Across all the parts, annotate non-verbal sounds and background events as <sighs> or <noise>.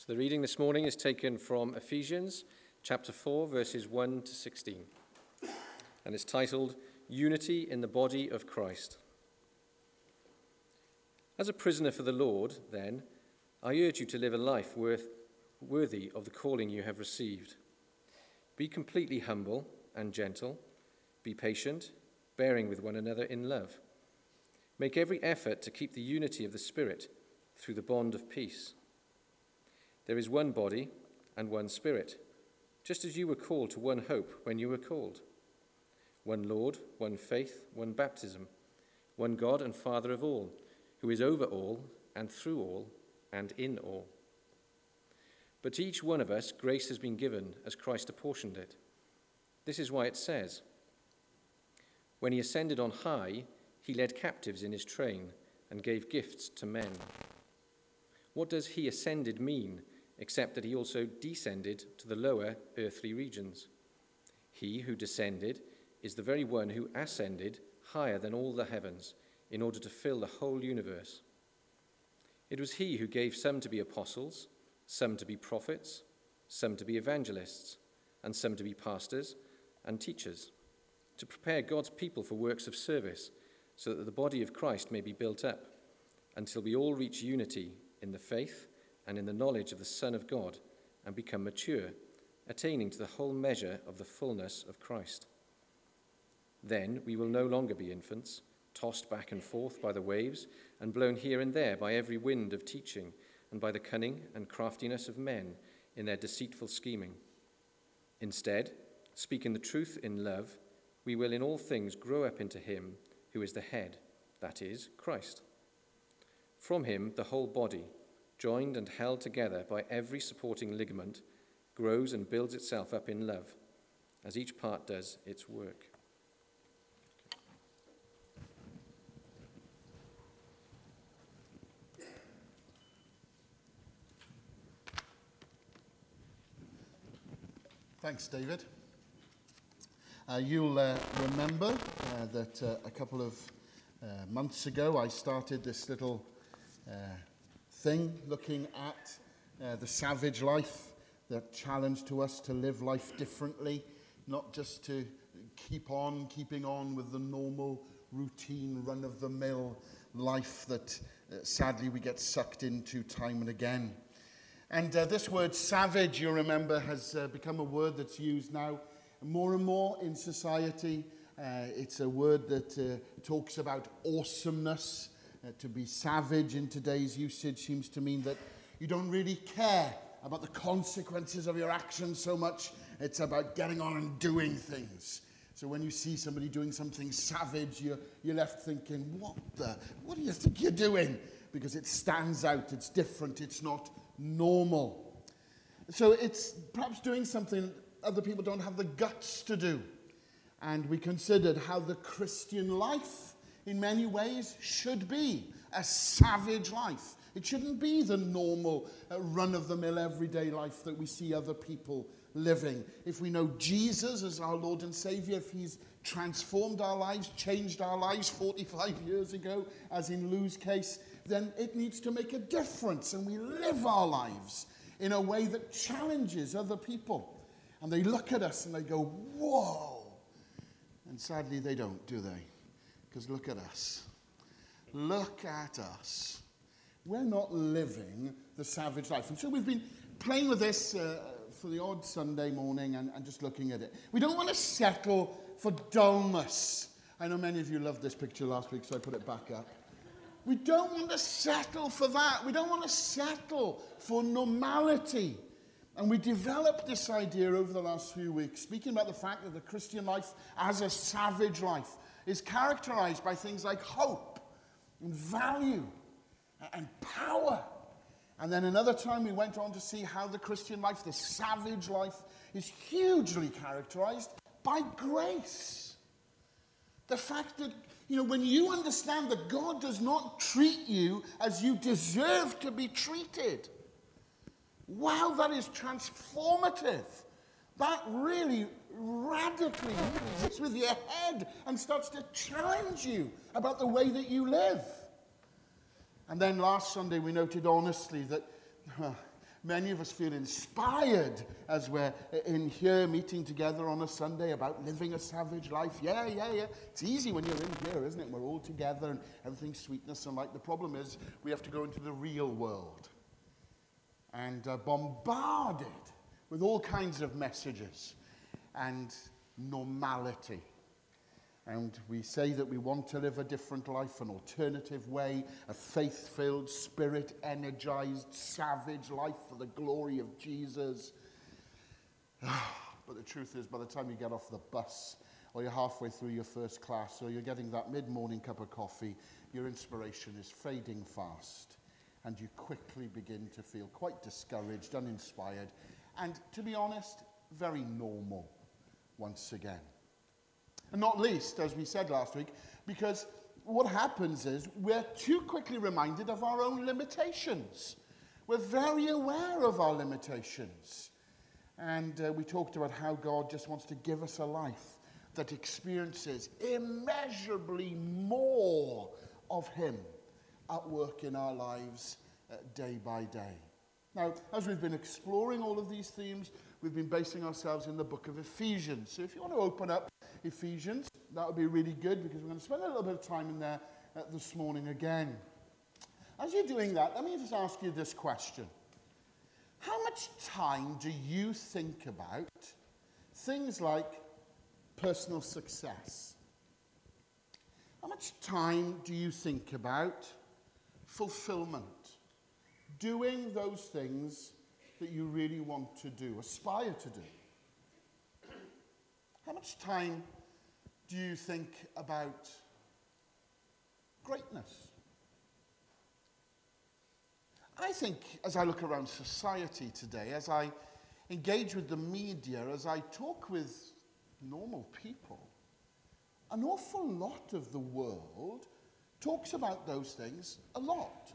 So the reading this morning is taken from Ephesians chapter 4, verses 1 to 16, and it's titled Unity in the Body of Christ. As a prisoner for the Lord, then, I urge you to live a life worth, worthy of the calling you have received. Be completely humble and gentle, be patient, bearing with one another in love. Make every effort to keep the unity of the Spirit through the bond of peace. There is one body and one Spirit, just as you were called to one hope when you were called. One Lord, one faith, one baptism, one God and Father of all, who is over all and through all and in all. But to each one of us, grace has been given as Christ apportioned it. This is why it says, When he ascended on high, he led captives in his train and gave gifts to men. What does he ascended mean, except that he also descended to the lower earthly regions? He who descended is the very one who ascended higher than all the heavens in order to fill the whole universe. It was he who gave some to be apostles, some to be prophets, some to be evangelists, and some to be pastors and teachers, to prepare God's people for works of service, so that the body of Christ may be built up, until we all reach unity in the faith and in the knowledge of the Son of God and become mature, attaining to the whole measure of the fullness of Christ. Then we will no longer be infants, tossed back and forth by the waves and blown here and there by every wind of teaching and by the cunning and craftiness of men in their deceitful scheming. Instead, speaking the truth in love, we will in all things grow up into Him who is the head, that is, Christ. From Him, the whole body, joined and held together by every supporting ligament, grows and builds itself up in love, as each part does its work. Thanks, David. Uh, you'll uh, remember uh, that uh, a couple of uh, months ago I started this little uh, thing looking at the savage life, the challenge to us to live life differently, not just to keep on keeping on with the normal, routine, run of the mill life that sadly we get sucked into time and again. And uh, this word savage, you remember, has uh, become a word that's used now more and more in society. Uh, it's a word that uh, talks about awesomeness. Uh, to be savage in today's usage seems to mean that you don't really care about the consequences of your actions so much. It's about getting on and doing things. So when you see somebody doing something savage, you're, you're left thinking, what the, what do you think you're doing? Because it stands out, it's different, it's not normal. So it's perhaps doing something other people don't have the guts to do. And we considered how the Christian life, in many ways, should be a savage life. It shouldn't be the normal, uh, run of the mill, everyday life that we see other people living. If we know Jesus as our Lord and Savior, if He's transformed our lives, changed our lives 45 <laughs> years ago, as in Lou's case, then it needs to make a difference. And we live our lives in a way that challenges other people. And they look at us and they go, whoa. And sadly, they don't, do they? Because look at us. Look at us. We're not living the savage life. And so we've been playing with this uh, for the odd Sunday morning and, and just looking at it. We don't want to settle for dullness. I know many of you loved this picture last week, so I put it back up. We don't want to settle for that. We don't want to settle for normality. And we developed this idea over the last few weeks, speaking about the fact that the Christian life, as a savage life, is characterized by things like hope and value and power. And then another time we went on to see how the Christian life, the savage life, is hugely characterized by grace. The fact that you know, when you understand that God does not treat you as you deserve to be treated, wow, that is transformative. That really radically messes with your head and starts to challenge you about the way that you live. And then last Sunday, we noted honestly that Many of us feel inspired as we're in here meeting together on a Sunday about living a savage life. Yeah, yeah, yeah. It's easy when you're in here, isn't it? We're all together and everything's sweetness and light. The problem is we have to go into the real world and uh, bombarded with all kinds of messages and normality. And we say that we want to live a different life, an alternative way, a faith filled, spirit energized, savage life for the glory of Jesus. <sighs> but the truth is, by the time you get off the bus, or you're halfway through your first class, or you're getting that mid morning cup of coffee, your inspiration is fading fast. And you quickly begin to feel quite discouraged, uninspired, and to be honest, very normal once again. And not least, as we said last week, because what happens is we're too quickly reminded of our own limitations. We're very aware of our limitations. And uh, we talked about how God just wants to give us a life that experiences immeasurably more of Him at work in our lives uh, day by day. Now, as we've been exploring all of these themes, we've been basing ourselves in the book of Ephesians. So if you want to open up Ephesians, that would be really good because we're going to spend a little bit of time in there uh, this morning again. As you're doing that, let me just ask you this question How much time do you think about things like personal success? How much time do you think about fulfillment? Doing those things that you really want to do, aspire to do? How much time do you think about greatness? I think as I look around society today, as I engage with the media, as I talk with normal people, an awful lot of the world talks about those things a lot.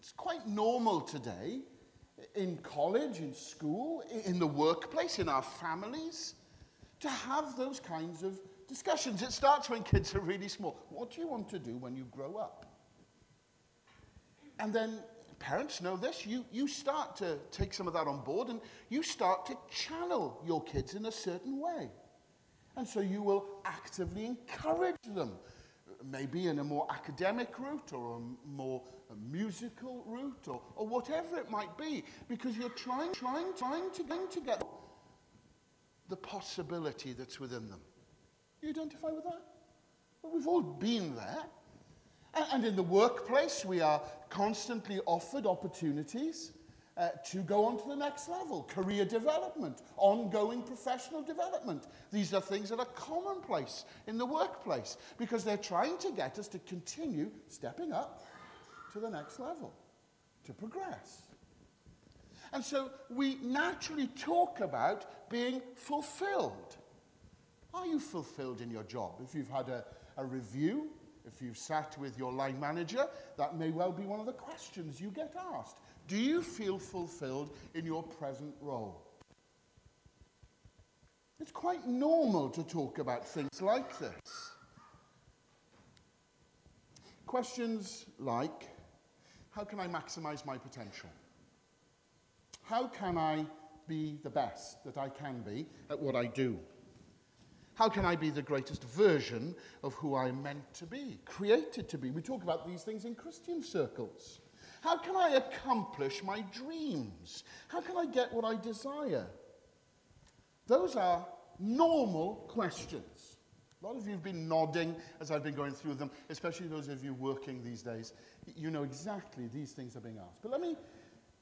It's quite normal today in college, in school, in the workplace, in our families, to have those kinds of discussions. It starts when kids are really small. What do you want to do when you grow up? And then parents know this. You, you start to take some of that on board and you start to channel your kids in a certain way. And so you will actively encourage them, maybe in a more academic route or a more a musical route or, or whatever it might be, because you're trying, trying, trying to, to get the possibility that's within them. You identify with that? Well, we've all been there. And in the workplace, we are constantly offered opportunities uh, to go on to the next level career development, ongoing professional development. These are things that are commonplace in the workplace because they're trying to get us to continue stepping up to the next level, to progress. And so we naturally talk about being fulfilled. Are you fulfilled in your job? If you've had a, a review, if you've sat with your line manager, that may well be one of the questions you get asked. Do you feel fulfilled in your present role? It's quite normal to talk about things like this. Questions like how can I maximize my potential? How can I be the best that I can be at what I do? How can I be the greatest version of who I'm meant to be, created to be? We talk about these things in Christian circles. How can I accomplish my dreams? How can I get what I desire? Those are normal questions. A lot of you have been nodding as I've been going through them, especially those of you working these days. You know exactly these things are being asked. But let me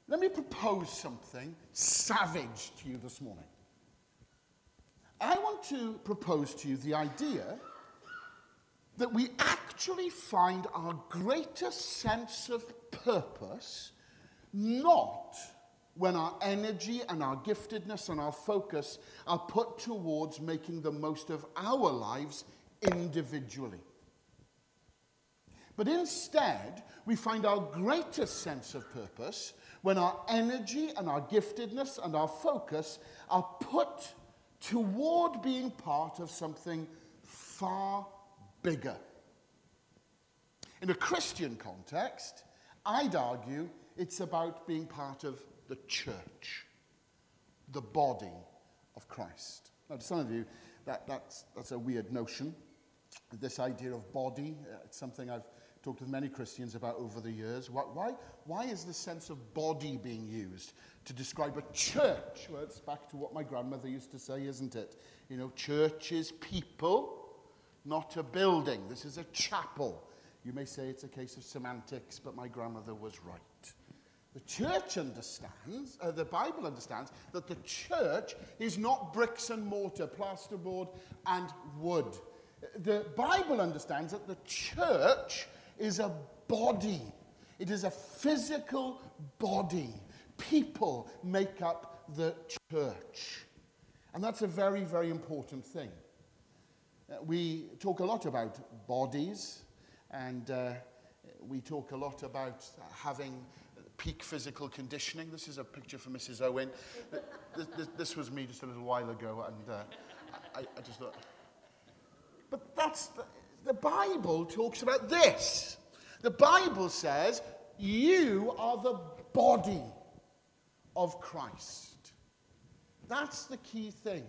let me propose something savage to you this morning. I want to propose to you the idea that we actually find our greatest sense of purpose not when our energy and our giftedness and our focus are put towards making the most of our lives individually. But instead, we find our greatest sense of purpose when our energy and our giftedness and our focus are put toward being part of something far bigger. In a Christian context, I'd argue it's about being part of the church, the body of Christ. Now, to some of you, that, that's, that's a weird notion. This idea of body, uh, it's something I've talked with many Christians about over the years. Why, why, why is the sense of body being used to describe a church? Well, it's back to what my grandmother used to say, isn't it? You know, church is people, not a building. This is a chapel. You may say it's a case of semantics, but my grandmother was right. The church understands, uh, the Bible understands, that the church is not bricks and mortar, plasterboard and wood. The Bible understands that the church is a body, it is a physical body. People make up the church. And that's a very, very important thing. Uh, we talk a lot about bodies, and uh, we talk a lot about having peak physical conditioning. This is a picture from Mrs. Owen. This, this, this was me just a little while ago, and uh, I, I just thought. But that's the, the Bible talks about this. The Bible says you are the body of Christ. That's the key thing.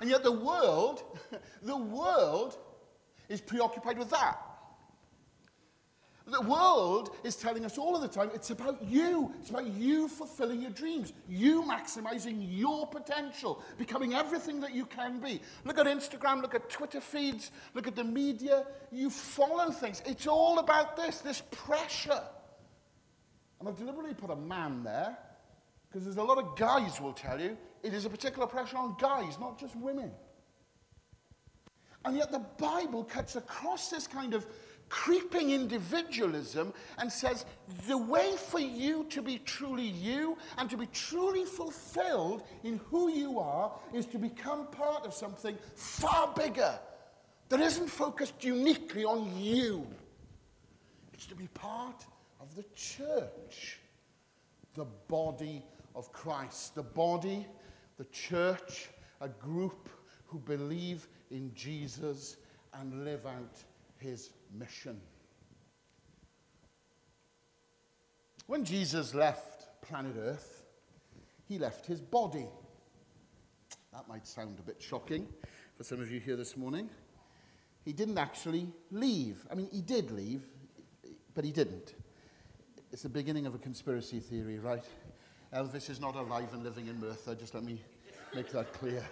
And yet the world, <laughs> the world is preoccupied with that. The world is telling us all of the time it's about you. It's about you fulfilling your dreams, you maximizing your potential, becoming everything that you can be. Look at Instagram, look at Twitter feeds, look at the media. You follow things. It's all about this, this pressure. And I've deliberately put a man there because there's a lot of guys will tell you it is a particular pressure on guys, not just women. And yet the Bible cuts across this kind of creeping individualism and says the way for you to be truly you and to be truly fulfilled in who you are is to become part of something far bigger that isn't focused uniquely on you. It's to be part of the church, the body of Christ, the body, the church, a group who believe in Jesus and live out his mission. When Jesus left planet Earth, he left his body. That might sound a bit shocking for some of you here this morning. He didn't actually leave. I mean, he did leave, but he didn't. It's the beginning of a conspiracy theory, right? Elvis is not alive and living in Merthyr, just let me make that clear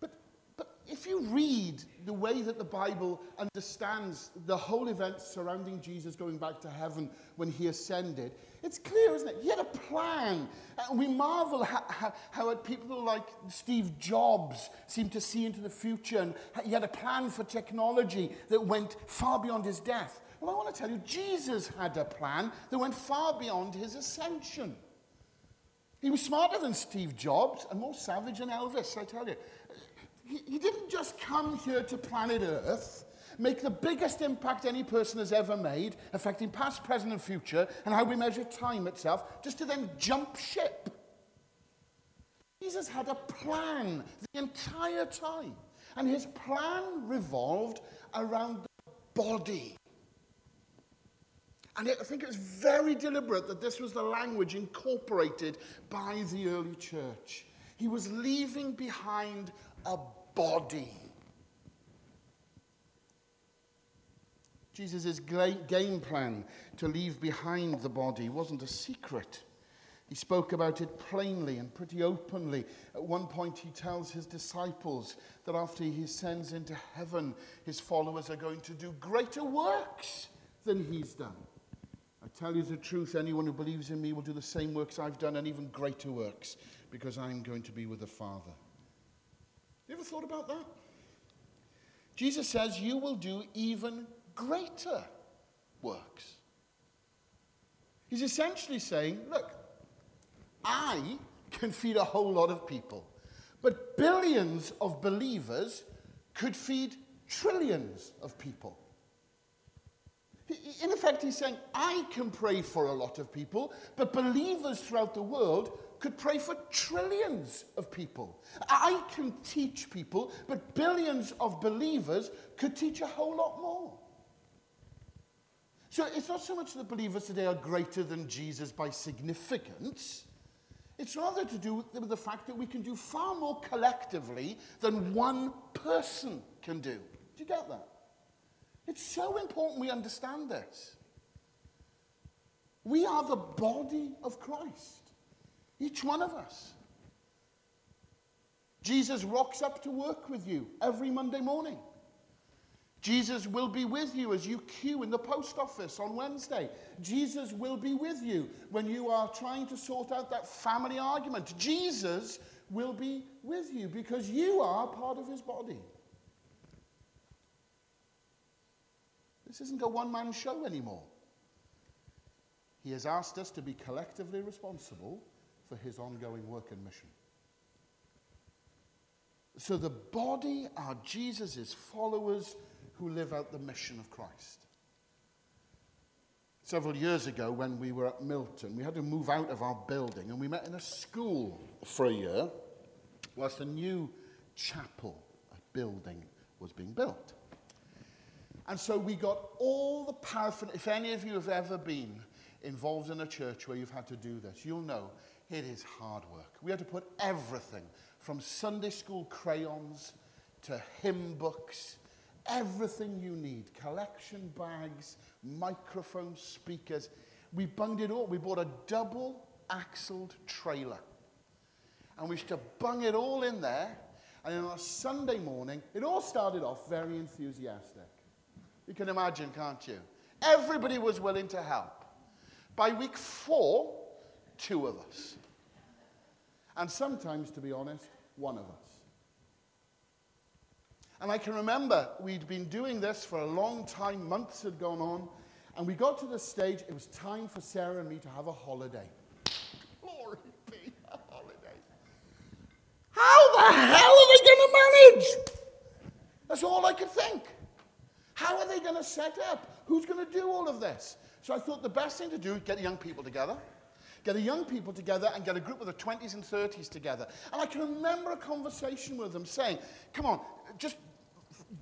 But, but if you read the way that the Bible understands the whole event surrounding Jesus going back to heaven when he ascended, it's clear, isn't it? He had a plan. And we marvel how, how, how people like Steve Jobs seem to see into the future, and he had a plan for technology that went far beyond his death. Well, I want to tell you, Jesus had a plan that went far beyond his ascension. He was smarter than Steve Jobs and more savage than Elvis, I tell you he, he didn't just come here to planet Earth, make the biggest impact any person has ever made, affecting past, present, and future, and how we measure time itself, just to then jump ship. Jesus had a plan the entire time, and his plan revolved around the body. And I think it was very deliberate that this was the language incorporated by the early church. He was leaving behind a body. Jesus' game plan to leave behind the body wasn't a secret. He spoke about it plainly and pretty openly. At one point, he tells his disciples that after he ascends into heaven, his followers are going to do greater works than he's done. Tell you the truth, anyone who believes in me will do the same works I've done and even greater works because I'm going to be with the Father. You ever thought about that? Jesus says, You will do even greater works. He's essentially saying, Look, I can feed a whole lot of people, but billions of believers could feed trillions of people. In effect, he's saying, I can pray for a lot of people, but believers throughout the world could pray for trillions of people. I can teach people, but billions of believers could teach a whole lot more. So it's not so much that believers today are greater than Jesus by significance. It's rather to do with the fact that we can do far more collectively than one person can do. Do you get that? It's so important we understand this. We are the body of Christ, each one of us. Jesus rocks up to work with you every Monday morning. Jesus will be with you as you queue in the post office on Wednesday. Jesus will be with you when you are trying to sort out that family argument. Jesus will be with you because you are part of his body. This isn't a one man show anymore. He has asked us to be collectively responsible for his ongoing work and mission. So the body are Jesus' followers who live out the mission of Christ. Several years ago, when we were at Milton, we had to move out of our building and we met in a school for a year whilst a new chapel a building was being built. And so we got all the paraphernalia. If any of you have ever been involved in a church where you've had to do this, you'll know it is hard work. We had to put everything from Sunday school crayons to hymn books everything you need collection bags, microphones, speakers. We bunged it all. We bought a double axled trailer. And we used to bung it all in there. And on a Sunday morning, it all started off very enthusiastic. You can imagine, can't you? Everybody was willing to help. By week four, two of us. And sometimes, to be honest, one of us. And I can remember we'd been doing this for a long time, months had gone on, and we got to the stage, it was time for Sarah and me to have a holiday. Glory be, a holiday. How the hell are they going to manage? That's all I could think. How are they going to set up? Who's going to do all of this? So I thought the best thing to do is get young people together. Get the young people together and get a group of the 20s and 30s together. And I can remember a conversation with them saying, Come on, just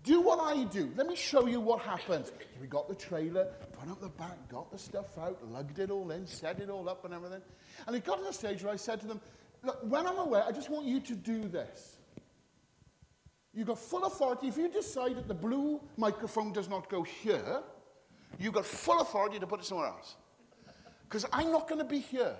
do what I do. Let me show you what happens. We got the trailer, put up the back, got the stuff out, lugged it all in, set it all up and everything. And it got to the stage where I said to them, Look, when I'm away, I just want you to do this. You've got full authority. If you decide that the blue microphone does not go here, you've got full authority to put it somewhere else. Because I'm not going to be here.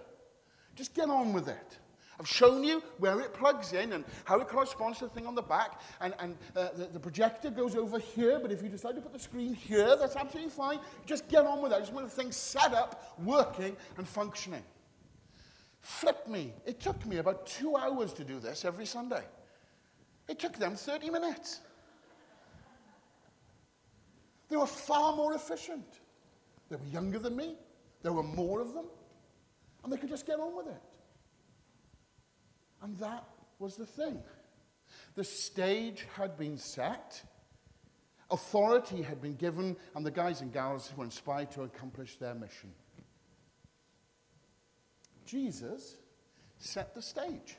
Just get on with it. I've shown you where it plugs in and how it corresponds to the thing on the back. And, and uh, the, the, projector goes over here, but if you decide to put the screen here, that's absolutely fine. Just get on with it. I just want the thing set up, working, and functioning. Flip me. It took me about two hours to do this every Sunday. It took them 30 minutes. They were far more efficient. They were younger than me. There were more of them. And they could just get on with it. And that was the thing. The stage had been set, authority had been given, and the guys and gals were inspired to accomplish their mission. Jesus set the stage.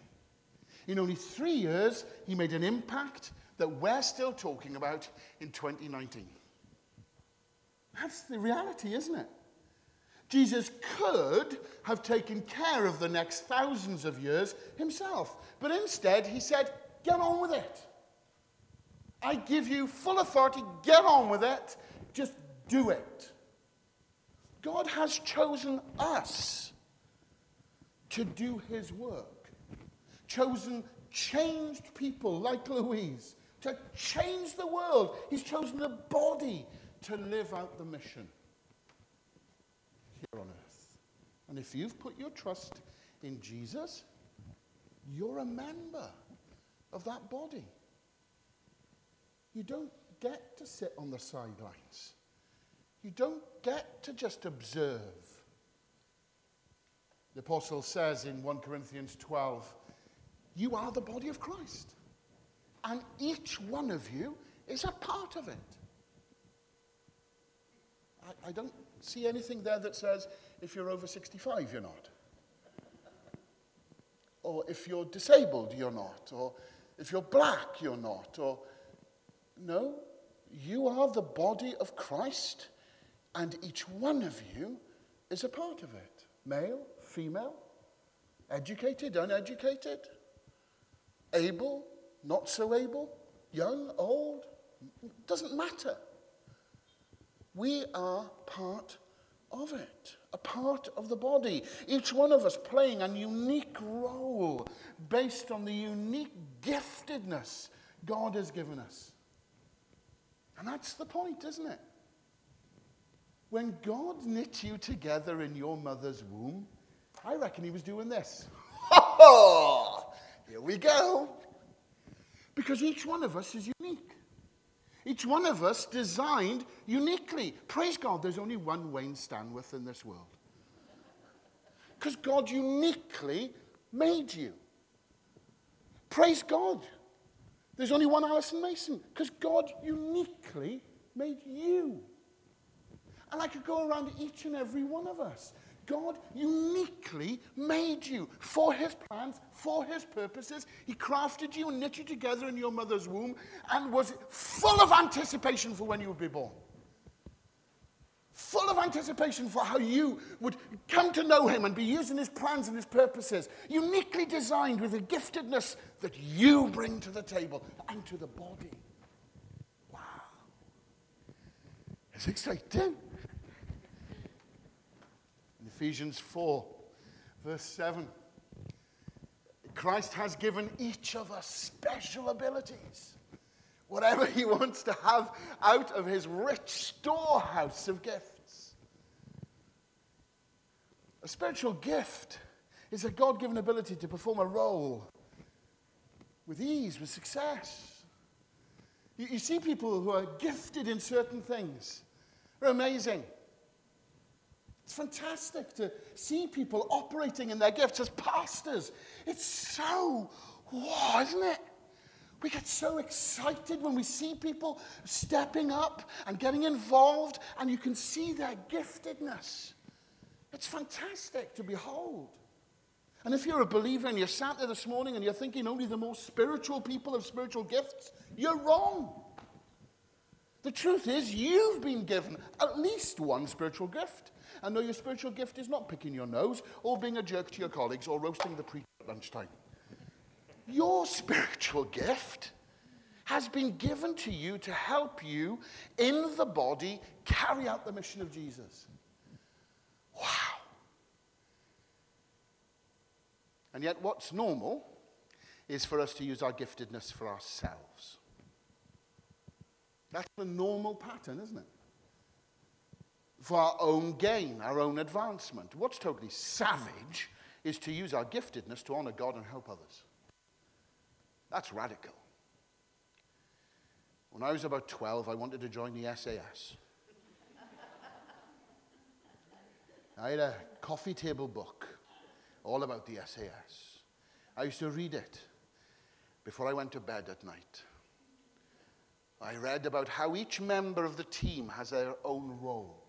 In only three years, he made an impact that we're still talking about in 2019. That's the reality, isn't it? Jesus could have taken care of the next thousands of years himself. But instead, he said, Get on with it. I give you full authority. Get on with it. Just do it. God has chosen us to do his work, chosen changed people like Louise to change the world. He's chosen a body to live out the mission here on earth. And if you've put your trust in Jesus, you're a member of that body. You don't get to sit on the sidelines. You don't get to just observe. The apostle says in 1 Corinthians 12, you are the body of Christ. And each one of you is a part of it. I, I don't see anything there that says if you're over 65, you're not. Or if you're disabled, you're not. Or if you're black, you're not. Or no, you are the body of Christ. And each one of you is a part of it male, female, educated, uneducated, able, not so able, young, old, doesn't matter. We are part of it, a part of the body. Each one of us playing a unique role based on the unique giftedness God has given us. And that's the point, isn't it? When God knit you together in your mother's womb, I reckon he was doing this. <laughs> Here we go. Because each one of us is unique. Each one of us designed uniquely. Praise God, there's only one Wayne Stanworth in this world. Because God uniquely made you. Praise God. There's only one Alison Mason. Because God uniquely made you. And I could go around each and every one of us. God uniquely made you for his plans, for his purposes. He crafted you and knit you together in your mother's womb and was full of anticipation for when you would be born. Full of anticipation for how you would come to know him and be using his plans and his purposes. Uniquely designed with a giftedness that you bring to the table and to the body. Wow. It's exciting. Ephesians 4, verse 7. Christ has given each of us special abilities. Whatever he wants to have out of his rich storehouse of gifts. A spiritual gift is a God given ability to perform a role with ease, with success. You, you, see people who are gifted in certain things, they're amazing. It's fantastic to see people operating in their gifts as pastors. It's so, wow, isn't it? We get so excited when we see people stepping up and getting involved, and you can see their giftedness. It's fantastic to behold. And if you're a believer and you're sat there this morning and you're thinking only the most spiritual people have spiritual gifts, you're wrong. The truth is, you've been given at least one spiritual gift. And know your spiritual gift is not picking your nose or being a jerk to your colleagues or roasting the preacher at lunchtime. Your spiritual gift has been given to you to help you in the body carry out the mission of Jesus. Wow. And yet, what's normal is for us to use our giftedness for ourselves. That's the normal pattern, isn't it? For our own gain, our own advancement. What's totally savage is to use our giftedness to honor God and help others. That's radical. When I was about 12, I wanted to join the SAS. I had a coffee table book all about the SAS. I used to read it before I went to bed at night. I read about how each member of the team has their own role.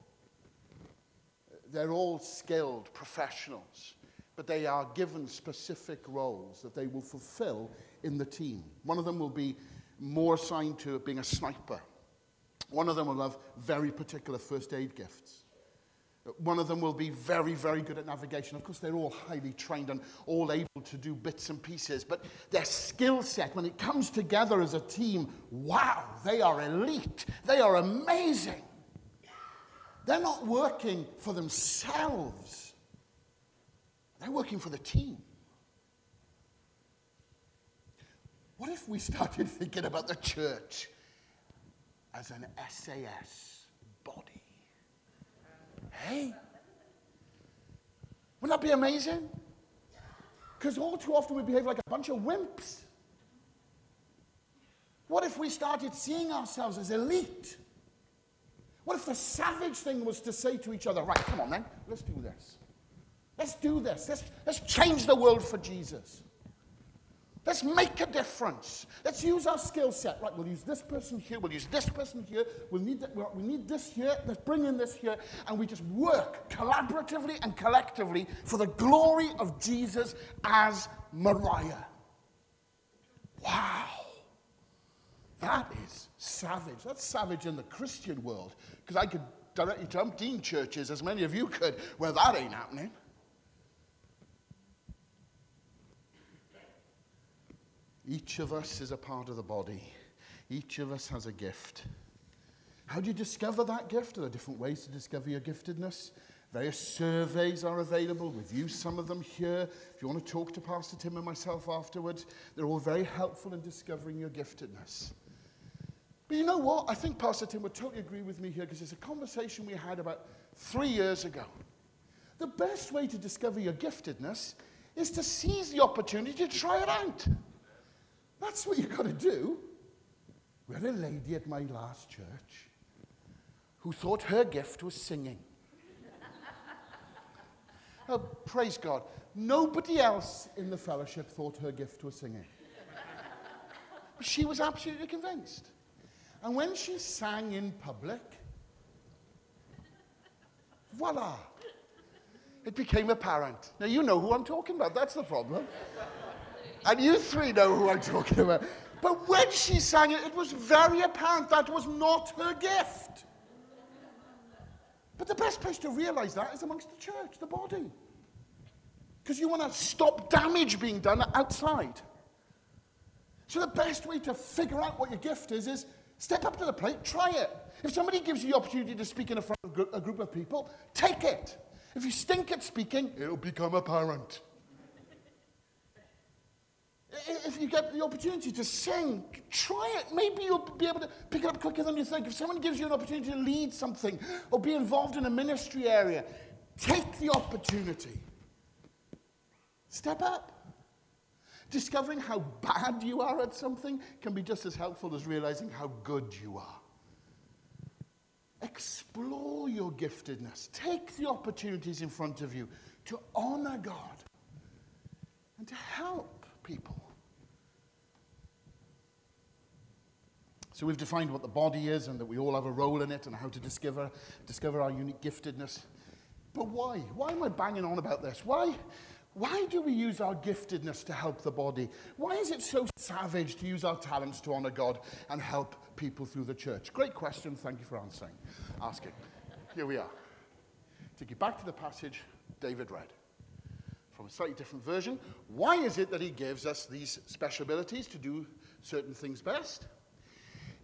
They're all skilled professionals, but they are given specific roles that they will fulfill in the team. One of them will be more assigned to being a sniper. One of them will have very particular first aid gifts. One of them will be very, very good at navigation. Of course, they're all highly trained and all able to do bits and pieces, but their skill set, when it comes together as a team, wow, they are elite. They are amazing. They're not working for themselves, they're working for the team. What if we started <laughs> thinking about the church as an SAS body? Hey? Wouldn't that be amazing? Because all too often we behave like a bunch of wimps. What if we started seeing ourselves as elite? What if the savage thing was to say to each other, right, come on then, let's do this. Let's do this. Let's, let's change the world for Jesus. Let's make a difference. Let's use our skill set. Right, we'll use this person here. We'll use this person here. We'll need that, we need this here. Let's bring in this here. And we just work collaboratively and collectively for the glory of Jesus as Moriah. Wow. That is savage. That's savage in the Christian world because I could directly to umpteen churches, as many of you could, where that ain't happening. Each of us is a part of the body. Each of us has a gift. How do you discover that gift? Are There different ways to discover your giftedness. Various surveys are available. We've used some of them here. If you want to talk to Pastor Tim and myself afterwards, they're all very helpful in discovering your giftedness. But you know what? I think Pastor Tim would totally agree with me here because it's a conversation we had about three years ago. The best way to discover your giftedness is to seize the opportunity to try it out. That's what you've got to do. We had a lady at my last church who thought her gift was singing. oh, praise God. Nobody else in the fellowship thought her gift was singing. But she was absolutely convinced. And when she sang in public, voila, it became apparent. Now, you know who I'm talking about. That's the problem. And you three know who I'm talking about. But when she sang it, it was very apparent that was not her gift. But the best place to realize that is amongst the church, the body. Because you want to stop damage being done outside. So the best way to figure out what your gift is is step up to the plate, try it. If somebody gives you the opportunity to speak in front of a group of people, take it. If you stink at speaking, it'll become apparent. If you get the opportunity to sing, try it. Maybe you'll be able to pick it up quicker than you think. If someone gives you an opportunity to lead something or be involved in a ministry area, take the opportunity. Step up. Discovering how bad you are at something can be just as helpful as realizing how good you are. Explore your giftedness. Take the opportunities in front of you to honor God and to help people. So we've defined what the body is and that we all have a role in it and how to discover, discover our unique giftedness. But why? Why am I banging on about this? Why, why do we use our giftedness to help the body? Why is it so savage to use our talents to honor God and help people through the church? Great question. Thank you for answering. Asking. Here we are. Take you back to the passage David read from a slightly different version. Why is it that he gives us these special abilities to do certain things best?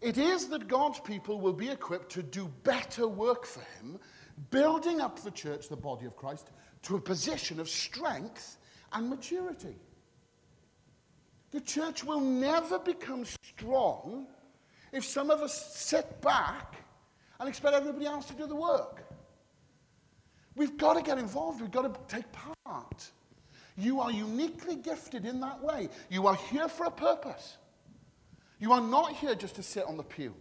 It is that God's people will be equipped to do better work for him, building up the church, the body of Christ, to a position of strength and maturity. The church will never become strong if some of us sit back and expect everybody else to do the work. We've got to get involved, we've got to take part. You are uniquely gifted in that way. You are here for a purpose. You are not here just to sit on the pew.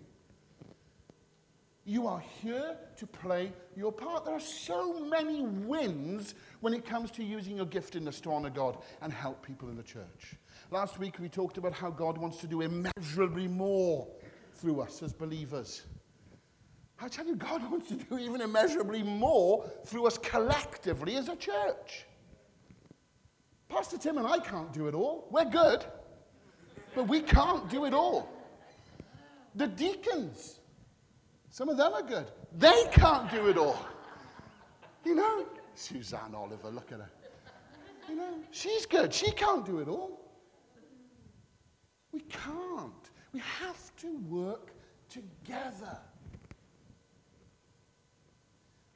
You are here to play your part. There are so many wins when it comes to using your giftedness to honor God and help people in the church. Last week we talked about how God wants to do immeasurably more through us as believers. I tell you, God wants to do even immeasurably more through us collectively as a church. Pastor Tim and I can't do it all. We're good, but we can't do it all. The deacons, some of them are good. They can't do it all. You know, Suzanne Oliver, look at her. You know, she's good. She can't do it all. We can't. We have to work together.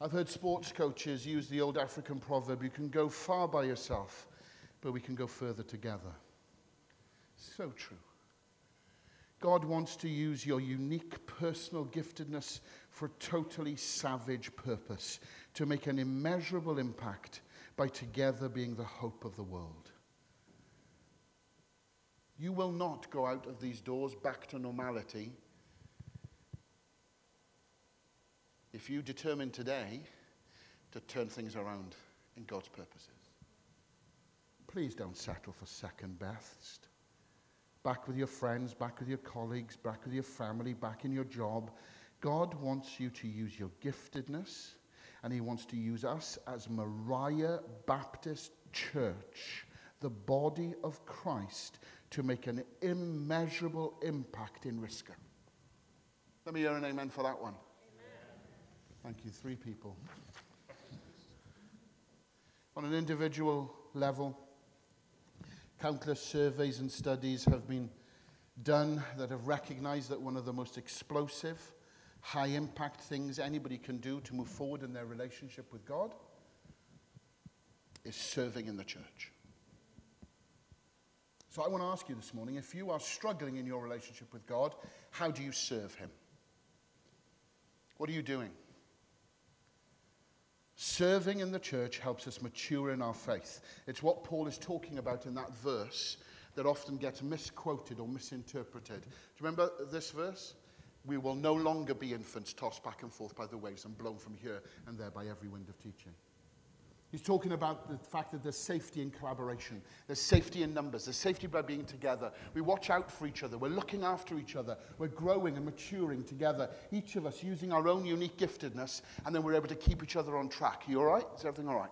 I've heard sports coaches use the old African proverb you can go far by yourself, but we can go further together. So true. God wants to use your unique personal giftedness for a totally savage purpose to make an immeasurable impact by together being the hope of the world. You will not go out of these doors back to normality if you determine today to turn things around in God's purposes. Please don't settle for second best. Back with your friends, back with your colleagues, back with your family, back in your job. God wants you to use your giftedness, and He wants to use us as Moriah Baptist Church, the body of Christ, to make an immeasurable impact in Risca. Let me hear an amen for that one. Thank you. Three people. On an individual level, countless surveys and studies have been done that have recognized that one of the most explosive, high impact things anybody can do to move forward in their relationship with God is serving in the church. So I want to ask you this morning if you are struggling in your relationship with God, how do you serve Him? What are you doing? Serving in the church helps us mature in our faith. It's what Paul is talking about in that verse that often gets misquoted or misinterpreted. Do you remember this verse? We will no longer be infants tossed back and forth by the waves and blown from here and there by every wind of teaching. He's talking about the fact that there's safety in collaboration, there's safety in numbers, there's safety by being together. We watch out for each other, we're looking after each other, we're growing and maturing together, each of us using our own unique giftedness, and then we're able to keep each other on track. You all right? Is everything all right?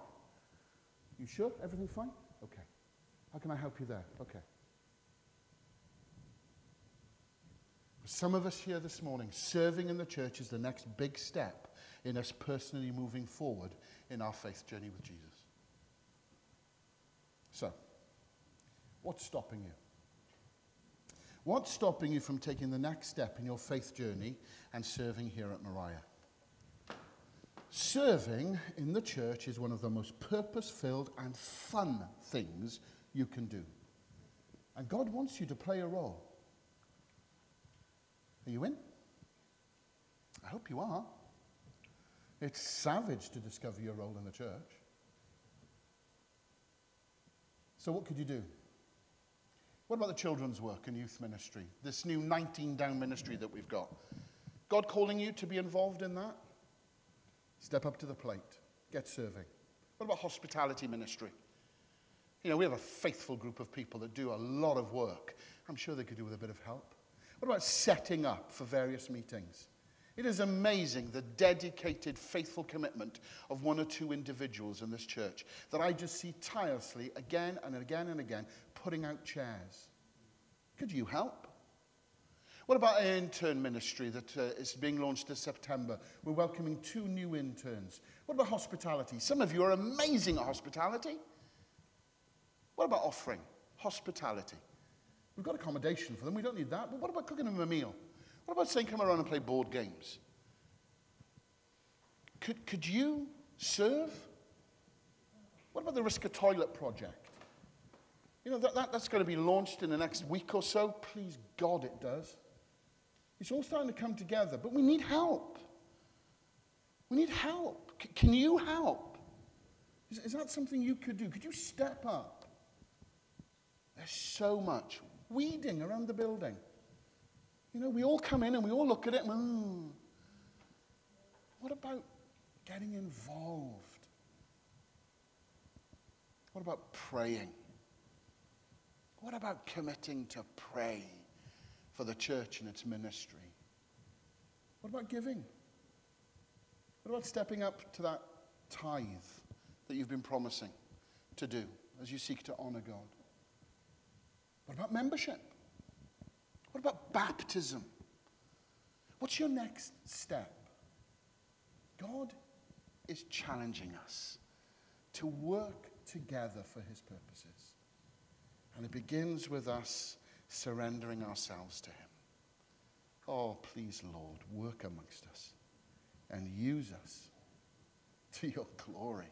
You sure? Everything fine? Okay. How can I help you there? Okay. Some of us here this morning, serving in the church is the next big step in us personally moving forward in our faith journey with Jesus. So, what's stopping you? What's stopping you from taking the next step in your faith journey and serving here at Moriah? Serving in the church is one of the most purpose filled and fun things you can do. And God wants you to play a role. Are you in? I hope you are. It's savage to discover your role in the church. So, what could you do? What about the children's work and youth ministry? This new 19 down ministry that we've got. God calling you to be involved in that? Step up to the plate. Get serving. What about hospitality ministry? You know, we have a faithful group of people that do a lot of work. I'm sure they could do with a bit of help. What about setting up for various meetings? It is amazing the dedicated, faithful commitment of one or two individuals in this church that I just see tirelessly again and again and again putting out chairs. Could you help? What about our intern ministry that uh, is being launched this September? We're welcoming two new interns. What about hospitality? Some of you are amazing at hospitality. What about offering? Hospitality. We've got accommodation for them. We don't need that. But what about cooking them a meal? What about saying, come around and play board games? Could, could you serve? What about the Risk a Toilet project? You know, that, that, that's going to be launched in the next week or so. Please, God, it does. It's all starting to come together, but we need help. We need help. C- can you help? Is, is that something you could do? Could you step up? There's so much weeding around the building. You know, we all come in and we all look at it and, mm, what about getting involved? What about praying? What about committing to pray for the church and its ministry? What about giving? What about stepping up to that tithe that you've been promising to do as you seek to honor God? What about membership? What about baptism? What's your next step? God is challenging us to work together for his purposes. And it begins with us surrendering ourselves to him. Oh, please, Lord, work amongst us and use us to your glory.